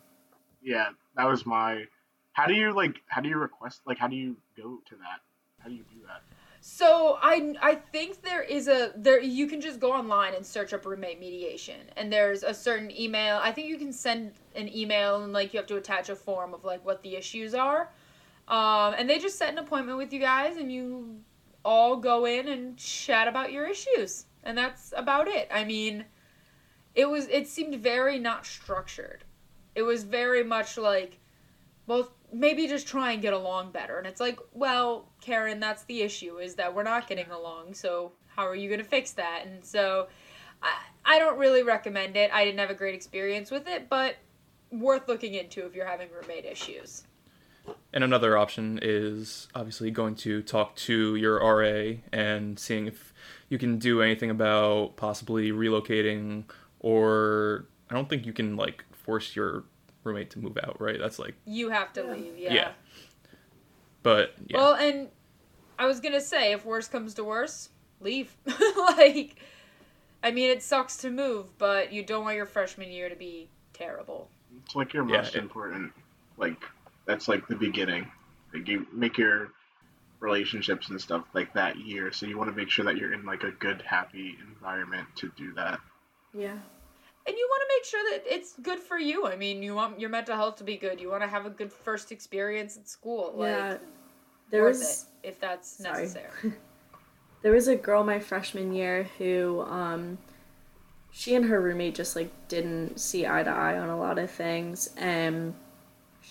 yeah that was my how do you like how do you request like how do you go to that how do you do that? So I I think there is a there you can just go online and search up roommate mediation and there's a certain email. I think you can send an email and like you have to attach a form of like what the issues are. Um, and they just set an appointment with you guys and you all go in and chat about your issues. And that's about it. I mean, it was it seemed very not structured. It was very much like well, maybe just try and get along better. And it's like, well, Karen, that's the issue is that we're not getting along. So how are you going to fix that? And so I, I don't really recommend it. I didn't have a great experience with it, but worth looking into if you're having roommate issues. And another option is obviously going to talk to your RA and seeing if you can do anything about possibly relocating or I don't think you can like force your roommate to move out, right? That's like you have to leave, yeah. Yeah. But yeah. Well, and I was gonna say, if worse comes to worse, leave. *laughs* like, I mean, it sucks to move, but you don't want your freshman year to be terrible. It's like your Yeah, most it- important. Like that's like the beginning. Like you make your relationships and stuff like that year, so you want to make sure that you're in like a good, happy environment to do that. Yeah. And you want to make sure that it's good for you. I mean, you want your mental health to be good. You want to have a good first experience at school. Yeah. Like, There worth was it if that's Sorry. necessary. *laughs* *laughs* there was a girl my freshman year who um she and her roommate just like didn't see eye to eye on a lot of things and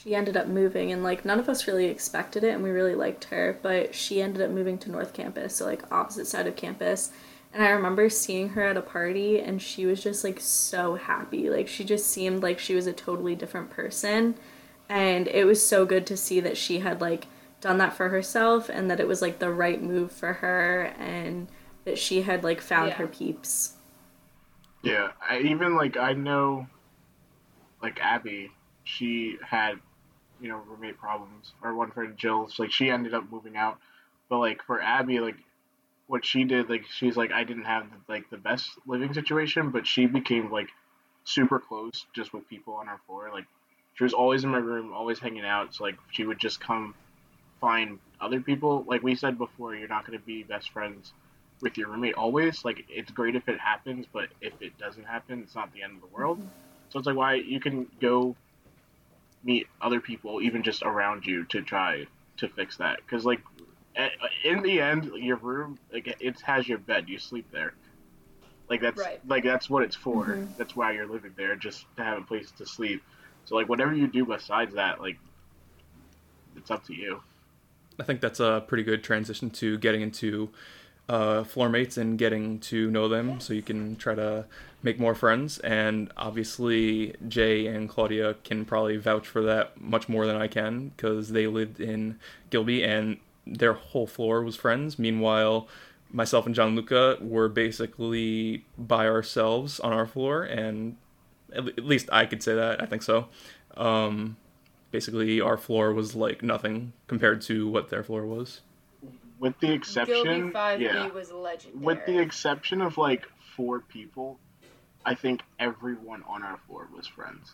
she ended up moving and like none of us really expected it and we really liked her but she ended up moving to north campus so like opposite side of campus. And i remember seeing her at a party and she was just like so happy. Like she just seemed like she was a totally different person and it was so good to see that she had like done that for herself and that it was like the right move for her and that she had like found Yeah. her peeps. Yeah, I even like I know, like Abby, she had, you know, roommate problems. Our one friend Jill's like she ended up moving out, but like for Abby, like what she did, like she's like I didn't have like the best living situation, but she became like super close just with people on our floor. Like she was always in my room, always hanging out. So like she would just come find other people. Like we said before, you're not going to be best friends with your roommate always. Like it's great if it happens, but if it doesn't happen, it's not the end of the world. Mm-hmm. So it's like why you can go meet other people even just around you to try to fix that. Because like in the end your room like it has your bed. You sleep there. Like that's Right. like that's what it's for. Mhm. that's why you're living there just to have a place to sleep. So like whatever you do besides that like it's up to you. I think that's a pretty good transition to getting into uh, floor mates and getting to know them so you can try to make more friends. And obviously, Jay and Claudia can probably vouch for that much more than I can because they lived in Gilby and their whole floor was friends. Meanwhile, myself and John Gianluca were basically by ourselves on our floor, and at at least I could say that. I think so. Um, basically our floor was like nothing compared to what their floor was. with the exception Gilby 5B yeah was legendary. with the exception of like four people i think everyone on our floor was friends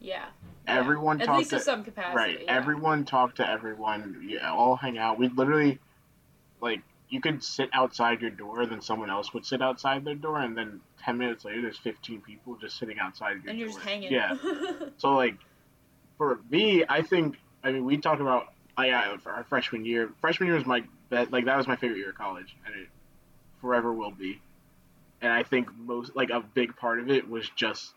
Yeah. Everyone At talked least to some capacity. right. yeah. Everyone talked to everyone. Yeah, all hang out. We'd literally like you could sit outside your door, then someone else would sit outside their door, and then ten minutes later, there's fifteen people just sitting outside your door. and you're door. just hanging. Yeah. *laughs* So like, for me, I think I mean we talked about I uh, for our freshman year. Freshman year was my bet like that was my favorite year of college, and it forever will be. And I think most like a big part of it was just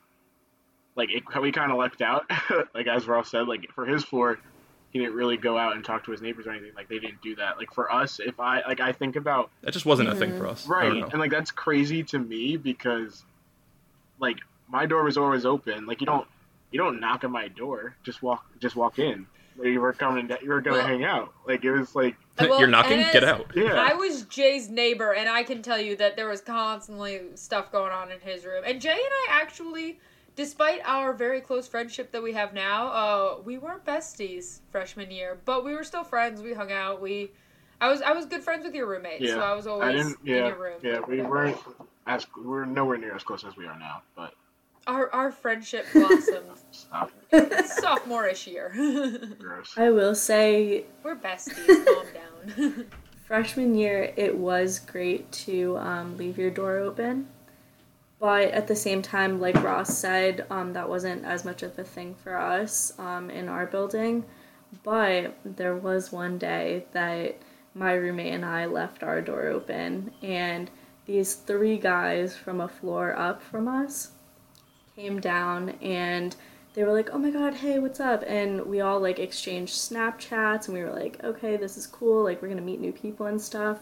like it, we kind of lucked out. *laughs* like as Ross said, like for his floor, he didn't really go out and talk to his neighbors or anything. Like they didn't do that. Like for us, if I like I think about That just wasn't a thing mm-hmm. for us. Right, and like that's crazy to me because, like, my door was always open. Like you don't, you don't knock on my door. Just walk, just walk in. Like, you were coming, you were gonna Well- hang out. Like it was like, Well, You're knocking. and Get out. yeah, I was Jay's neighbor, and I can tell you that there was constantly stuff going on in his room. And Jay and I actually, despite our very close friendship that we have now, uh, we weren't besties freshman year, but we were still friends. We hung out. We, I was I was good friends with your roommate, Yeah. so I was always didn't, in yeah, your room. yeah. We weren't as we're nowhere near as close as we are now. But Our our friendship *laughs* blossomed stop, sophomore-ish year. gross. I will say, we're besties. Calm down. *laughs* freshman year, it was great to um, leave your door open. But at the same time, like Ross said, um, that wasn't as much of a thing for us um, in our building. But there was one day that my roommate and I left our door open, and these three guys from a floor up from us came down and they were like, "Oh my god, hey, what's up?" And we all like exchanged Snapchats and we were like, "Okay, this is cool. Like we're going to meet new people and stuff."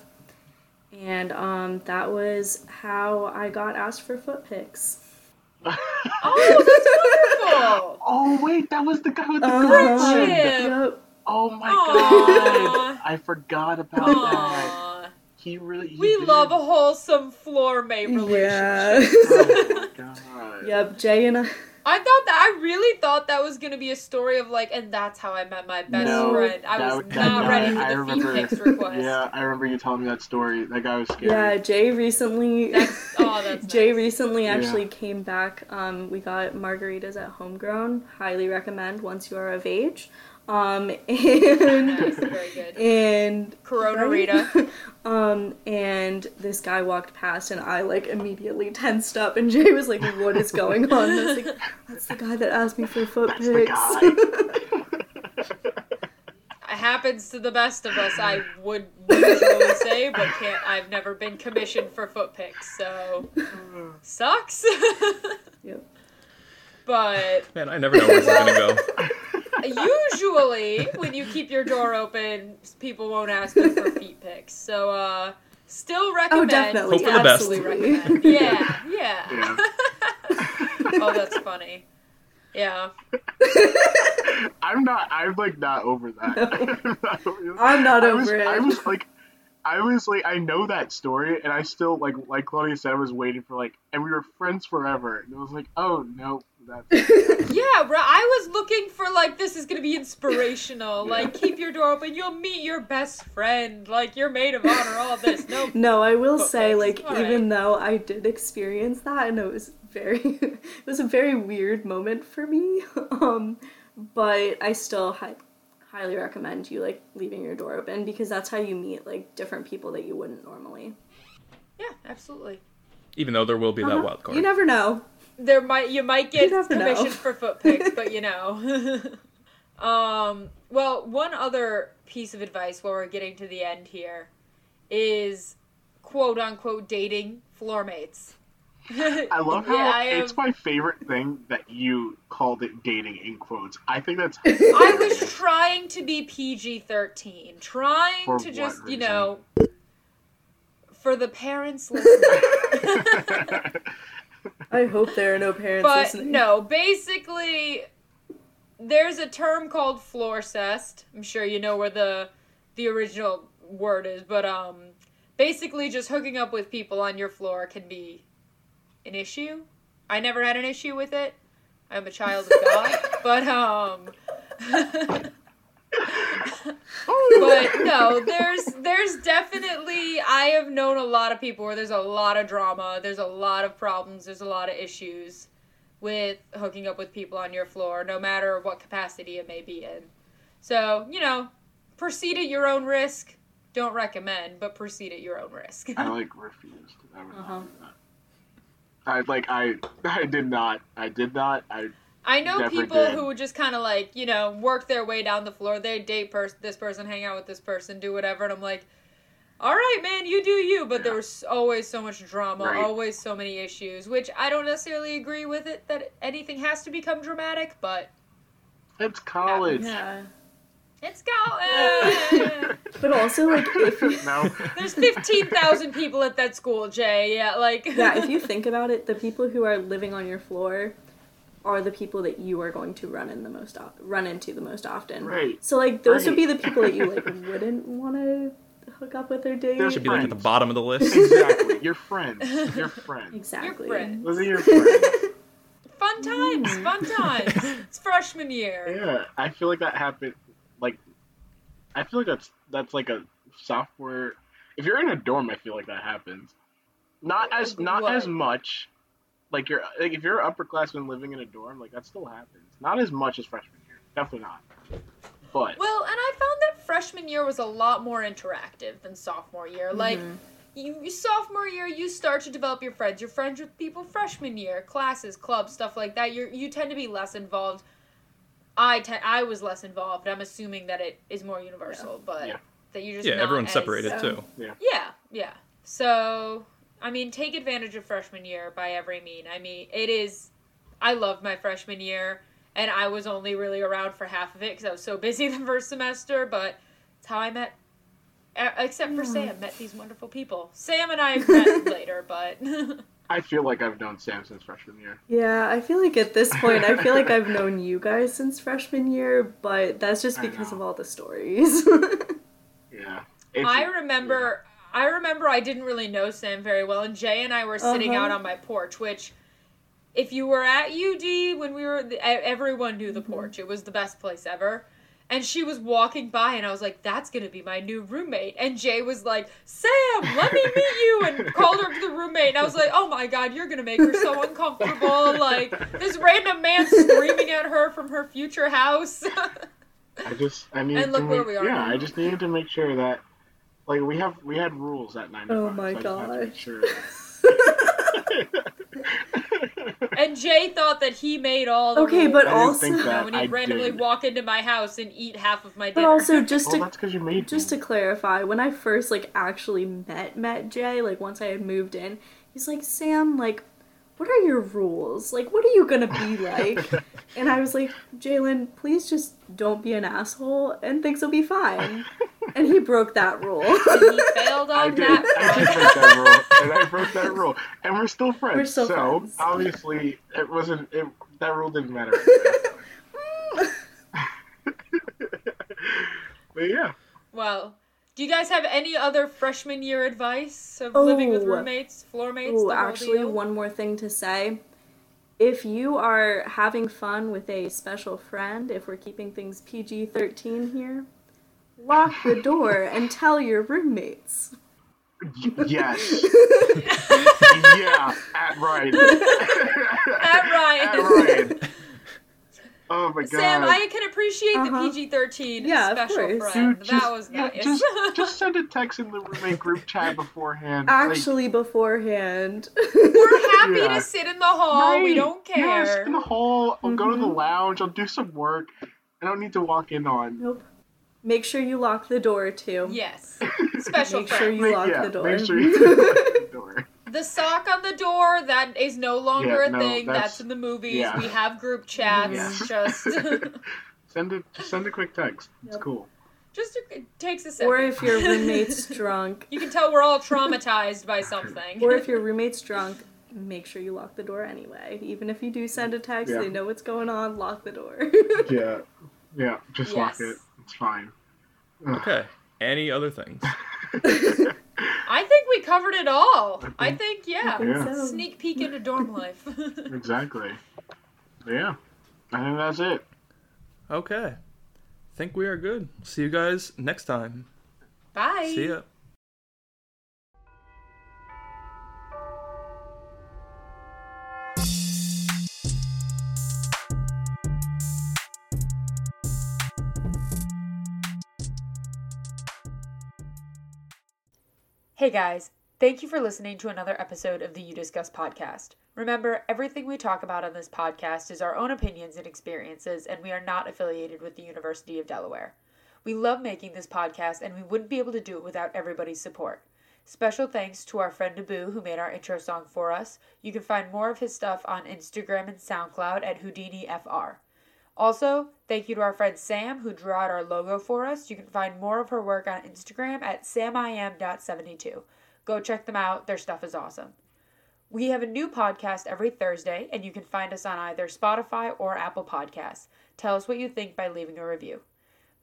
And um that was how I got asked for foot pics. *laughs* oh, that's wonderful. *laughs* Oh wait, that was the guy with the Uh-huh. girlfriend. Yep. Oh my Aw. god, I forgot about that. Aw. He really. He We did. love a wholesome floor mate Yeah. relationship. *laughs* Oh *laughs* god. yep, Jay and I I thought that I really thought that was gonna be a story of like, and that's how I met my best No. friend. I was that not guy, ready for I the remember- feet pics request. Yeah, I remember you telling me that story. That guy was scary. Yeah, Jay recently That's oh, that's *laughs* Jay nice. recently Yeah. actually came back. Um, we got margaritas at Homegrown. Highly recommend once you are of age. Um, *laughs* and Nice, very good. and Corona Rita. *laughs* um, and this guy walked past, and I like immediately tensed up, and Jay was like, "What is going on?" And I was like, "That's the guy that asked me for foot That's pics." *laughs* It happens to the best of us, I would usually say, but can't. I've never been commissioned for foot pics, so sucks. Yep. But Man, I never know where this is gonna go. Usually, when you keep your door open, people won't ask you for feet pics. So, uh, still recommend. Oh, definitely. Hope for the best. Absolutely recommend. *laughs* Yeah, yeah. Yeah. oh, that's funny. Yeah. *laughs* I'm not. I'm like *laughs* not over that. I'm not I over was, it. I was like, I was like, I know that story, and I still like, like Claudia said, I was waiting for like, and we were friends forever. And it was like, oh no, that's *laughs* Yeah, bro. I was looking for like this is gonna be inspirational. *laughs* Like keep your door open, you'll meet your best friend. Like your maid of honor. All this. No. No, I will Foot say, like, even right. though I did experience that, and it was very, *laughs* it was a very weird moment for me. Um, but I still hi- highly recommend you like leaving your door open because that's how you meet like different people that you wouldn't normally. Yeah, absolutely. Even though there will be that Uh-huh. wild card. You never know. There might you might get You never know. for foot pics, but you *laughs* know. *laughs* um. Well, one other piece of advice while we're getting to the end here is quote unquote dating floor mates. *laughs* I love how Yeah, I it's am- my favorite thing that you called it dating in quotes. I think that's. I was trying to be PG 13, trying For to what just, you know, for the parents listening. I hope there are no parents but listening. no, basically, there's a term called floor cest. I'm sure you know where the the original word is, but um, basically, just hooking up with people on your floor can be an issue. I never had an issue with it. I'm a child of God, *laughs* but um. *laughs* but no, there's there's definitely I have known a lot of people where there's a lot of drama, there's a lot of problems, there's a lot of issues. with hooking up with people on your floor, no matter what capacity it may be in. So, you know, proceed at your own risk. Don't recommend, but proceed at your own risk. I like refused. I would Uh-huh. not do that. I like I *laughs* I did not. I did not. I I know people did. who just kind of like, you know, work their way down the floor. They date pers- this person, hang out with this person, do whatever. And I'm like, all right, man, you do you. But there Yeah. was always so much drama, Right. always so many issues, which I don't necessarily agree with it that anything has to become dramatic, but it's college. Yeah. it's going. *laughs* But also, like, if you, no. *laughs* There's 15,000 people at that school, Jay. Yeah, like. yeah, if you think about it, the people who are living on your floor are the people that you are going to run in the most o- run into the most often. Right. So like those would be the people that you like *laughs* wouldn't want to hook up with or date. They're Should be like at the bottom of the list. Exactly. Your friends. *laughs* Your friends. exactly. Your friend. Those are your *laughs* friends. Fun times, mm. fun times. It's freshman year. Yeah, I feel like that happened. Like, I feel like that's that's like a sophomore. If you're in a dorm, I feel like that happens. Not as not What? as much. Like you're like if you're an upperclassman living in a dorm, like that still happens. Not as much as freshman year. Definitely not. But Well, and I found that freshman year was a lot more interactive than sophomore year. Like, Mhm. you, you sophomore year, you start to develop your friends. You're friends with people freshman year, classes, clubs, stuff like that. You you tend to be less involved. I te- I was less involved. I'm assuming that it is more universal, but Yeah. that you're just Yeah, not everyone's as- separated Yeah. too. Yeah, yeah. So, I mean, take advantage of freshman year by every mean. I mean, it is. I loved my freshman year, and I was only really around for half of it because I was so busy *laughs* the first semester. But it's how I met, except for Sam, met these wonderful people. Sam and I met *laughs* later, but *laughs* I feel like I've known Sam since freshman year. Yeah, I feel like at this point, I feel like I've known you guys since freshman year, but that's just because of all the stories. Yeah. It's- I remember. I remember I didn't really know Sam very well, and Jay and I were sitting Uh-huh. out on my porch, which. If you were at UD when we were, e- everyone knew the Mm-hmm. porch. It was the best place ever. And she was walking by, and I was like, "That's gonna be my new roommate." And Jay was like, "Sam, let me meet you," and *laughs* called her the roommate. And I was like, "Oh my god, you're gonna make her so uncomfortable!" Like this random man screaming at her from her future house. *laughs* I just I needed And look to where make, we are yeah, now. I just needed to make sure that like we have we had rules at nine to Oh five, my so I just had to make gosh. sure *laughs* and Jay thought that he made all the okay, rules. but I also, think that. when he'd randomly did. walk into my house and eat half of my Dinner. but also *laughs* just well, to that's you made just me. to clarify, when I first like actually met met Jay, like once I had moved in, he's like, Sam, like, what are your rules? Like, what are you gonna be *laughs* like? and I was like, Jalen, please just don't be an asshole, and things will be fine. and he broke that rule. *laughs* And he failed I on did. that. I did break that rule, and I broke that rule, and we're still friends. We're still so friends. obviously, it wasn't. It, that rule didn't matter. *laughs* but yeah, Well, do you guys have any other freshman year advice of living with Oh. roommates, floor mates? Ooh, the whole actually, deal? one more thing to say. If you are having fun with a special friend, if we're keeping things PG 13 here, lock the door and tell your roommates. Yes, *laughs* yeah, at right, *laughs* At Ryan. at right. Oh my god, Sam, I can appreciate Uh-huh. the PG thirteen Yeah, special course. friend. Dude, that just- was yeah, nice. just, *laughs* just send a text in the roommate group chat beforehand. like- Actually, beforehand. We're *laughs* happy Yeah. to sit in the hall. We don't care. Yes, in the hall. I'll go to the Mhm. lounge. I'll do some work. I don't need to walk in on. nope. Make sure you lock the door too. Yes. *laughs* Special Make sure friend. you Make- lock the door. Make sure you lock the door. The sock on the door, that is no longer Yeah, a no, thing. That's, that's- in the movies. yeah. We have group chats. Yeah. *laughs* Just *laughs* Send it. Just send a quick text. It's cool. just it takes a second. Or if your *laughs* roommate's drunk, You can tell we're all traumatized by something. or if your roommate's drunk, make sure you lock the door anyway. Even if you do send a text, Yeah. they know what's going on, lock the door. Yeah. Yeah. Just lock it. It's fine. Ugh. Okay. Any other things? I think we covered it all. I think yeah. think Yeah. so. Sneak peek into dorm life. *laughs* exactly. Yeah. I think that's it. Okay. Think we are good. See you guys next time. Bye. See ya. Hey guys, thank you for listening to another episode of the You Discuss podcast. Remember, everything we talk about on this podcast is our own opinions and experiences, and we are not affiliated with the University of Delaware. We love making this podcast, and we wouldn't be able to do it without everybody's support. Special thanks to our friend Abu who made our intro song for us. You can find more of his stuff on Instagram and SoundCloud at HoudiniFR. Also, thank you to our friend Sam who drew out our logo for us. You can find more of her work on Instagram at samim.72. Go check them out, their stuff is awesome. We have a new podcast every Thursday, and you can find us on either Spotify or Apple Podcasts. Tell us what you think by leaving a review.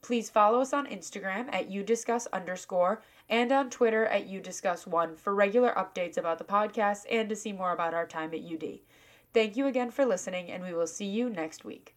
Please follow us on Instagram at youdiscuss underscore and on Twitter at youdiscuss1 for regular updates about the podcast and to see more about our time at UD. Thank you again for listening, and we will see you next week.